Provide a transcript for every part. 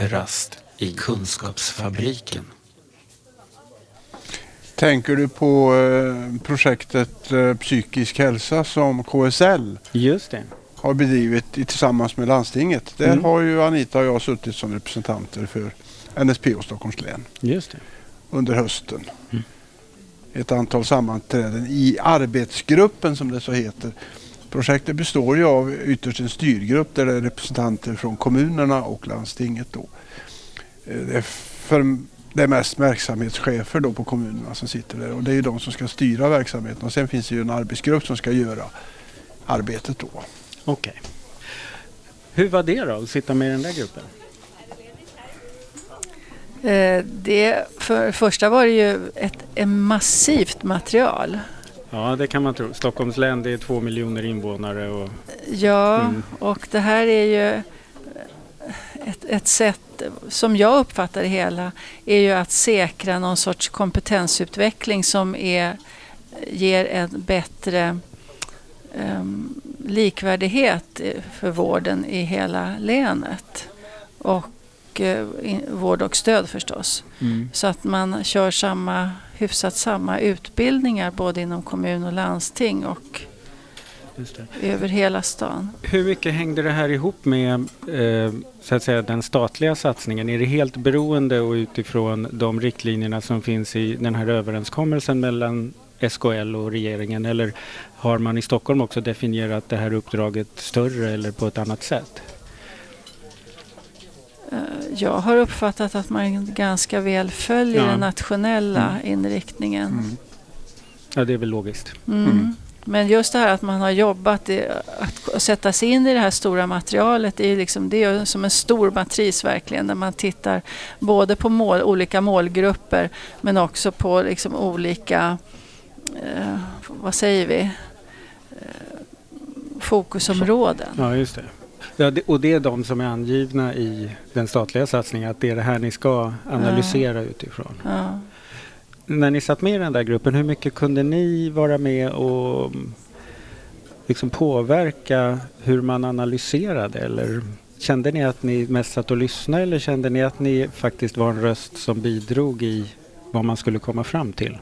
kafferast i Kunskapsfabriken. Tänker du på eh, projektet eh, Psykisk hälsa som KSL Just det. har bedrivit i- tillsammans med landstinget. Där Mm. har ju Anita och jag suttit som representanter för NSP och Stockholms län Just det. under hösten. Mm. Ett antal sammanträden i arbetsgruppen som det så heter. Projektet består ju av ytterst en styrgrupp där det är representanter från kommunerna och landstinget. Då. Eh, Det är, för, det är mest verksamhetschefer då på kommunerna som sitter där och det är ju de som ska styra verksamheten och sen finns det ju en arbetsgrupp som ska göra arbetet då. Okej. Hur var det då, att sitta med i den där gruppen? Eh, Det, för första var det ju ett, ett massivt material. Ja, det kan man tro. Stockholms län, det är två miljoner invånare och Ja, Mm. och det här är ju ett, ett sätt, som jag uppfattar det hela, är ju att säkra någon sorts kompetensutveckling som är, ger en bättre em, likvärdighet för vården i hela länet. Och eh, vård och stöd förstås. Så att man kör samma, hyfsat samma utbildningar både inom kommun och landsting och över hela stan. Hur mycket hängde det här ihop med eh, så att säga, den statliga satsningen? Är det helt beroende och utifrån de riktlinjerna som finns i den här överenskommelsen mellan SKL och regeringen eller har man i Stockholm också definierat det här uppdraget större eller på ett annat sätt? Eh, Jag har uppfattat att man ganska väl följer Ja. den nationella inriktningen. Mm. Ja, det är väl logiskt. Mm. Mm. Men just det här att man har jobbat, i, att sätta sig in i det här stora materialet, är ju liksom, det är som en stor matris verkligen, där man tittar både på mål, olika målgrupper men också på liksom olika, eh, vad säger vi, eh, fokusområden. Ja, just det. Ja, det. Och det är de som är angivna i den statliga satsningen, att det är det här ni ska analysera utifrån. Ja. När ni satt med i den där gruppen, hur mycket kunde ni vara med och mm, liksom påverka hur man analyserade? Eller kände ni att ni mest satt och lyssnade eller kände ni att ni faktiskt var en röst som bidrog i vad man skulle komma fram till?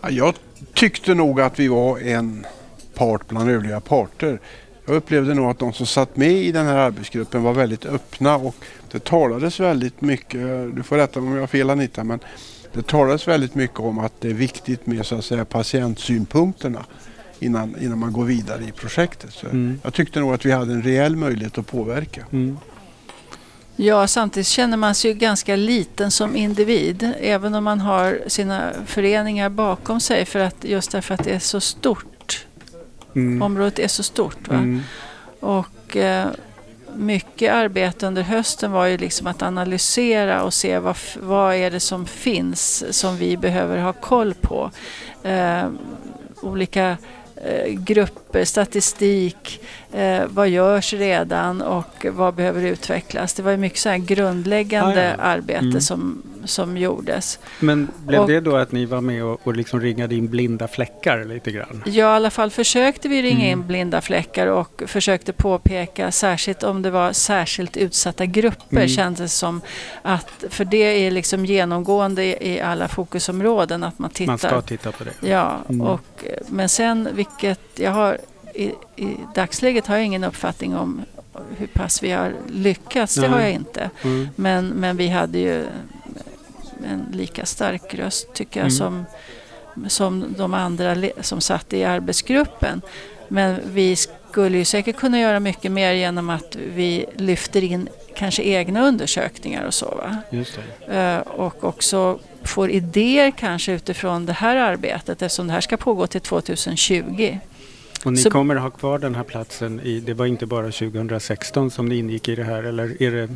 Ja, Jag tyckte nog att vi var en part bland övriga parter. Jag upplevde nog att de som satt med i den här arbetsgruppen var väldigt öppna och det talades väldigt mycket, du får rätta mig om jag har fel Anita, men det talades väldigt mycket om att det är viktigt med så att säga patientsynpunkterna innan, innan man går vidare i projektet. Så Mm. Jag tyckte nog att vi hade en reell möjlighet att påverka. Mm. Ja, samtidigt känner man sig ju ganska liten som individ, även om man har sina föreningar bakom sig, för att, just därför att det är så stort. Mm. Området är så stort. Va? Mm. Och eh, mycket arbete under hösten var ju liksom att analysera och se vad, vad är det som finns som vi behöver ha koll på. Eh, olika eh, grupper, statistik, eh, vad görs redan och vad behöver utvecklas. Det var ju mycket så här grundläggande Ah, ja. arbete Mm. som, som gjordes. Men blev Och- det då att ni var med och, och liksom ringade in blinda fläckar lite grann? Ja, i alla fall försökte vi ringa Mm. in blinda fläckar och försökte påpeka, särskilt om det var särskilt utsatta grupper, Mm. kändes det som att, för det är liksom genomgående i, i alla fokusområden, att man tittar. Man ska titta på det. Ja, Mm. och, men sen vilket jag har, i, i dagsläget har jag ingen uppfattning om hur pass vi har lyckats, det har jag inte. Mm. Men, men vi hade ju en lika stark röst tycker jag Mm. som, som de andra som satt i arbetsgruppen. Men vi skulle ju säkert kunna göra mycket mer genom att vi lyfter in kanske egna undersökningar och så. Eh, Och också får idéer kanske utifrån det här arbetet eftersom det här ska pågå till 2020. Och ni Så- kommer ha kvar den här platsen i, det var inte bara 2016 som ni ingick i det här eller är det?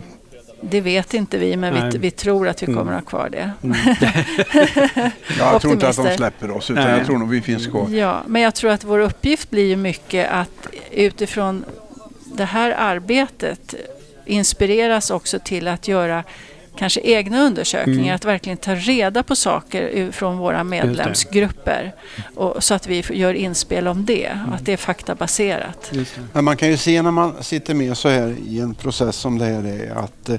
Det vet inte vi men vi, vi tror att vi Mm. kommer ha kvar det. Mm. Jag tror inte att de släpper oss utan Nej. jag tror nog vi finns kvar. Ja, men jag tror att vår uppgift blir ju mycket att utifrån det här arbetet inspireras också till att göra kanske egna undersökningar, Mm. att verkligen ta reda på saker från våra medlemsgrupper. Och, så att vi gör inspel om det, Mm. och att det är faktabaserat. Det. Men man kan ju se när man sitter med så här i en process som det här är att eh,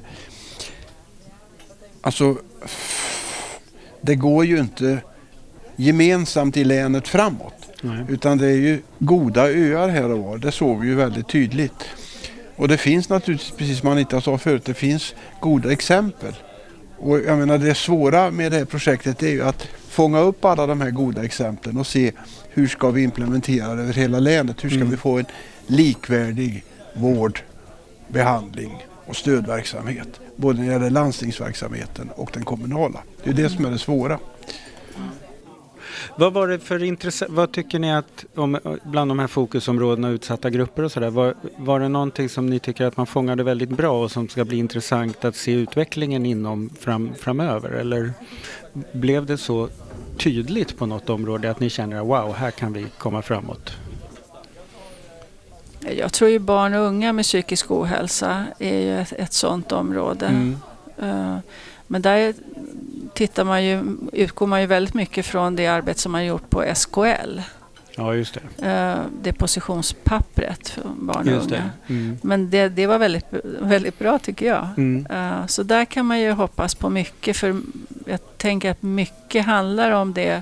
alltså det går ju inte gemensamt i länet framåt. Nej. Utan det är ju goda öar här och var. Det såg vi ju väldigt tydligt. Och det finns naturligtvis, precis som Anita sa förut, det finns goda exempel. Och jag menar det svåra med det här projektet är ju att fånga upp alla de här goda exemplen och se hur ska vi implementera det över hela länet? Hur ska Mm. vi få en likvärdig vård, behandling och stödverksamhet? Både när det gäller landstingsverksamheten och den kommunala. Det är det som är det svåra. Vad var det för intresse, vad tycker ni att om, bland de här fokusområdena och utsatta grupper och sådär, var, var det någonting som ni tycker att man fångade väldigt bra och som ska bli intressant att se utvecklingen inom fram, framöver? Eller blev det så tydligt på något område att ni känner wow, här kan vi komma framåt? Jag tror ju barn och unga med psykisk ohälsa är ju ett, ett sådant område. Mm. Eh, Men där tittar man ju, utgår man ju väldigt mycket från det arbete som man gjort på SKL. Ja, just det. eh, Det positionspappret för barn och Just unga. det. Mm. Men det, det var väldigt, väldigt bra tycker jag. Mm. Eh, Så där kan man ju hoppas på mycket för jag tänker att mycket handlar om det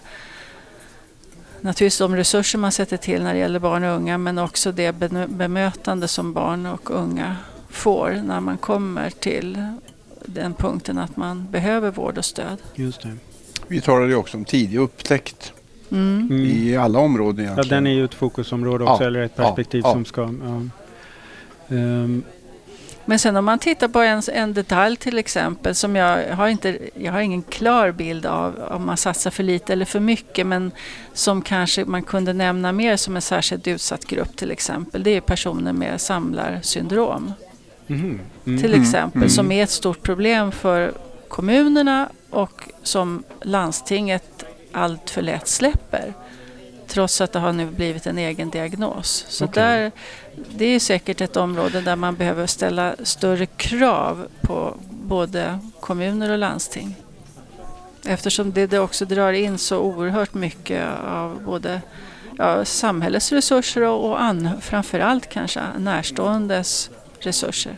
Naturligtvis de resurser man sätter till när det gäller barn och unga men också det bemö- bemötande som barn och unga får när man kommer till den punkten att man behöver vård och stöd. Just det. Vi talade ju också om tidig upptäckt Mm. Mm. i alla områden Ja, egentligen. den är ju ett fokusområde också, Ja, eller ett ja, perspektiv ja. som ska... Ja. Ehm, Men sen om man tittar på en, en detalj till exempel som jag har inte, jag har ingen klar bild av om man satsar för lite eller för mycket men som kanske man kunde nämna mer som en särskilt utsatt grupp till exempel. Det är personer med samlarsyndrom Mm. till Mm, exempel mm. som är ett stort problem för kommunerna och som landstinget allt för lätt släpper. Trots att det har nu blivit en egen diagnos. Så Okej. där, det är säkert ett område där man behöver ställa större krav på både kommuner och landsting. Eftersom det, det också drar in så oerhört mycket av både ja, samhällets resurser och, och an, framförallt kanske närståendes resurser.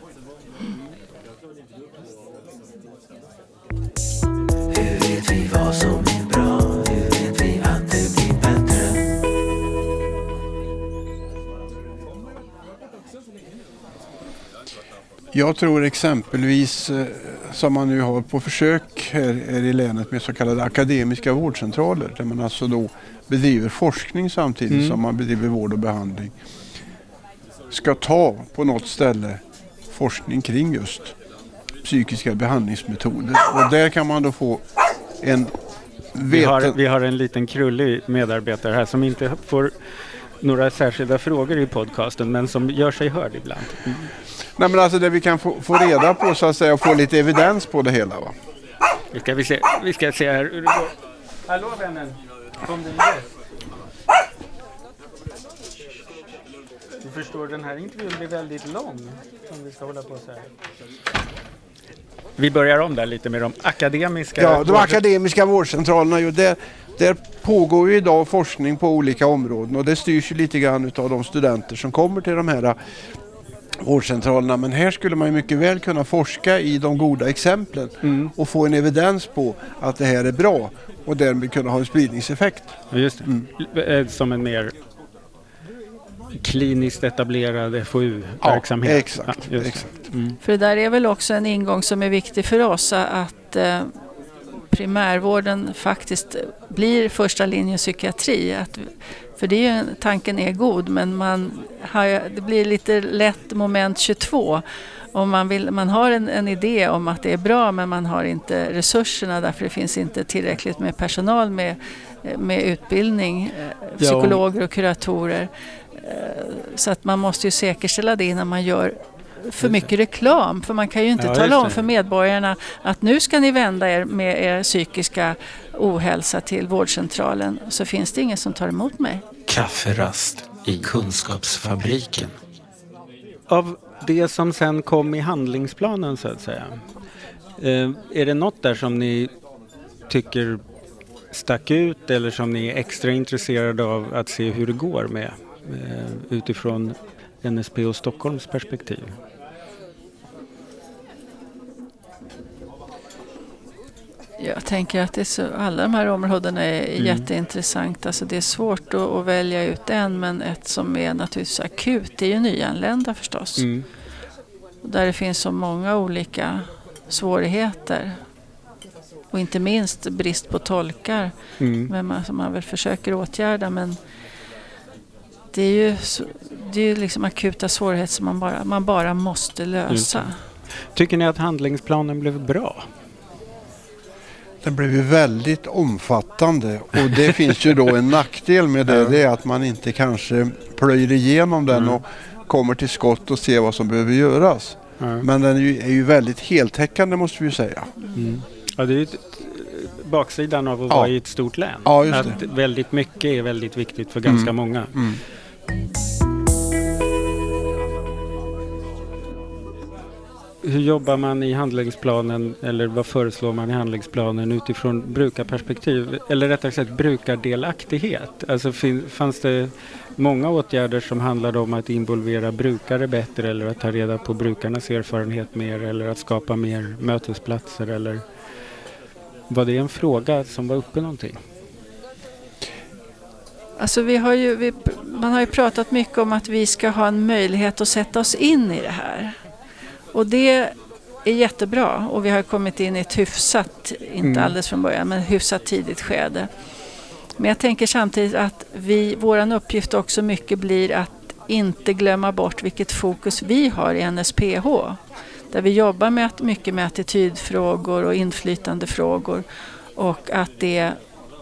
Jag tror exempelvis eh, som man nu har på försök här, här i länet med så kallade akademiska vårdcentraler där man alltså då bedriver forskning samtidigt Mm. som man bedriver vård och behandling. Ska ta på något ställe forskning kring just psykiska behandlingsmetoder och där kan man då få en Vi har, vi har en liten krullig medarbetare här som inte får några särskilda frågor i podcasten men som gör sig hörd ibland. Mm. Nej, men alltså där vi kan få, få reda på så att säga och få lite evidens på det hela. Va? Vi, ska, vi, se, vi ska se här hur det går. Hallå vännen! Kom du med? Du förstår, den här intervjun blir väldigt lång om vi ska hålla på så här. Vi börjar om där lite med de akademiska... Ja, de akademiska vårdcentralerna, ju, där, där pågår ju idag forskning på olika områden och det styrs ju lite grann av de studenter som kommer till de här vårdcentralerna. Men här skulle man ju mycket väl kunna forska i de goda exemplen Mm. och få en evidens på att det här är bra och därmed kunna ha en spridningseffekt. Just det. Eh, Som en mer kliniskt etablerad FoU-verksamhet. Ja, exakt, det. exakt. Mm. För det där är väl också en ingång som är viktig för oss att eh, primärvården faktiskt blir första linjen psykiatri. Att, för det är, ju- tanken är god men man har, det blir lite lätt moment 22. Om man, vill, man har en, en idé om att det är bra men man har inte resurserna därför det finns inte tillräckligt med personal med, med utbildning, eh, psykologer och kuratorer. Eh, Så att man måste ju säkerställa det innan man gör för mycket reklam. För man kan ju inte Ja, tala om för medborgarna att nu ska ni vända er med er psykiska ohälsa till vårdcentralen. Så finns det ingen som tar emot mig. Kafferast i Kunskapsfabriken. Av det som sen kom i handlingsplanen så att säga. Eh, är det något där som ni tycker stack ut eller som ni är extra intresserade av att se hur det går med utifrån NSP och Stockholms perspektiv? Jag tänker att det är så, alla de här områdena är Mm. jätteintressanta. Alltså det är svårt att, att välja ut en, men ett som är naturligtvis akut det är ju nyanlända förstås. Mm. Där det finns så många olika svårigheter. Och inte minst brist på tolkar Mm. men man, som man väl försöker åtgärda. Men det är ju, det är liksom akuta svårigheter som man bara, man bara måste lösa. Tycker ni att handlingsplanen blev bra? Den blev ju väldigt omfattande och det finns ju då en nackdel med det. Det är att man inte kanske plöjer igenom den Mm. och kommer till skott och ser vad som behöver göras. Ja. Men den är ju, är ju väldigt heltäckande måste vi ju säga. Mm. Ja, det är ju baksidan av att Ja. vara i ett stort län. Ja, just att väldigt mycket är väldigt viktigt för ganska Mm. många. Hur jobbar man i handlingsplanen eller vad föreslår man i handlingsplanen utifrån brukarperspektiv? Eller rättare sagt brukardelaktighet. Alltså fanns det många åtgärder som handlade om att involvera brukare bättre eller att ta reda på brukarnas erfarenhet mer eller att skapa mer mötesplatser eller var det en fråga som var uppe någonting? Alltså vi har ju, vi, man har ju pratat mycket om att vi ska ha en möjlighet att sätta oss in i det här. Och det är jättebra och vi har kommit in i ett hyfsat, inte Mm. alldeles från början, men hyfsat tidigt skede. Men jag tänker samtidigt att vi, våran uppgift också mycket blir att inte glömma bort vilket fokus vi har i NSPH. Där vi jobbar med att, mycket med attitydfrågor och inflytandefrågor och att det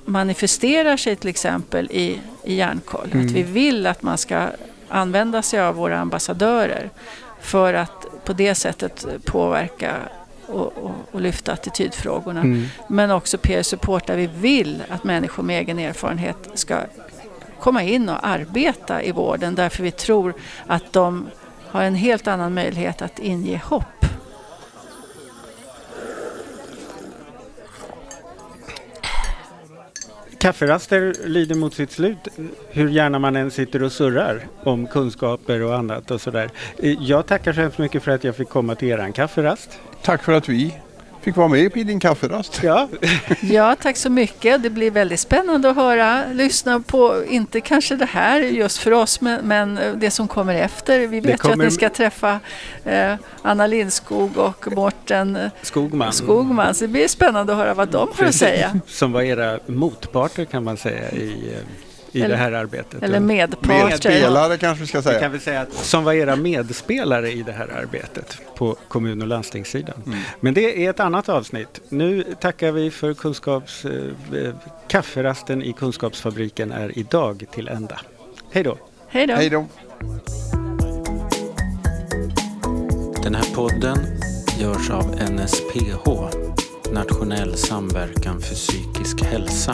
manifesterar sig till exempel i, i Hjärnkoll. Mm. Att vi vill att man ska använda sig av våra ambassadörer för att på det sättet påverka och, och, och lyfta attitydfrågorna. Mm. Men också peer support där vi vill att människor med egen erfarenhet ska komma in och arbeta i vården därför vi tror att de har en helt annan möjlighet att inge hopp. Kafferaster lider mot sitt slut hur gärna man än sitter och surrar om kunskaper och annat och sådär. Eh, jag tackar så hemskt mycket för att jag fick komma till eran kafferast. Tack för att vi fick vara med i din kafferast. Ja, Ja, tack så mycket. Det blir väldigt spännande att höra, lyssna på, inte kanske det här just för oss, men, men det som kommer efter. Vi vet ju kommer- att ni ska träffa eh, Anna Lindskog och Mårten eh, Skogman. Skogman, så det blir spännande att höra vad de har att säga. Som var era motparter kan man säga i, eh, i Eller- det här arbetet. Eller Och medparter. Medspelare kanske vi ska kan säga. väl säga att som var era medspelare i det här arbetet på kommun och landstingssidan. Mm. Men det är ett annat avsnitt. Nu tackar vi för kunskaps... Eh, eh, kafferasten i Kunskapsfabriken är idag till ända. Hej då! Hej då. Hej då. Den här podden görs av NSPH, Nationell samverkan för psykisk hälsa.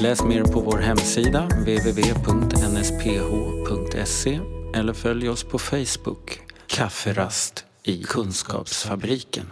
Läs mer på vår hemsida www.nsph.se eller följ oss på Facebook, Kafferast i Kunskapsfabriken.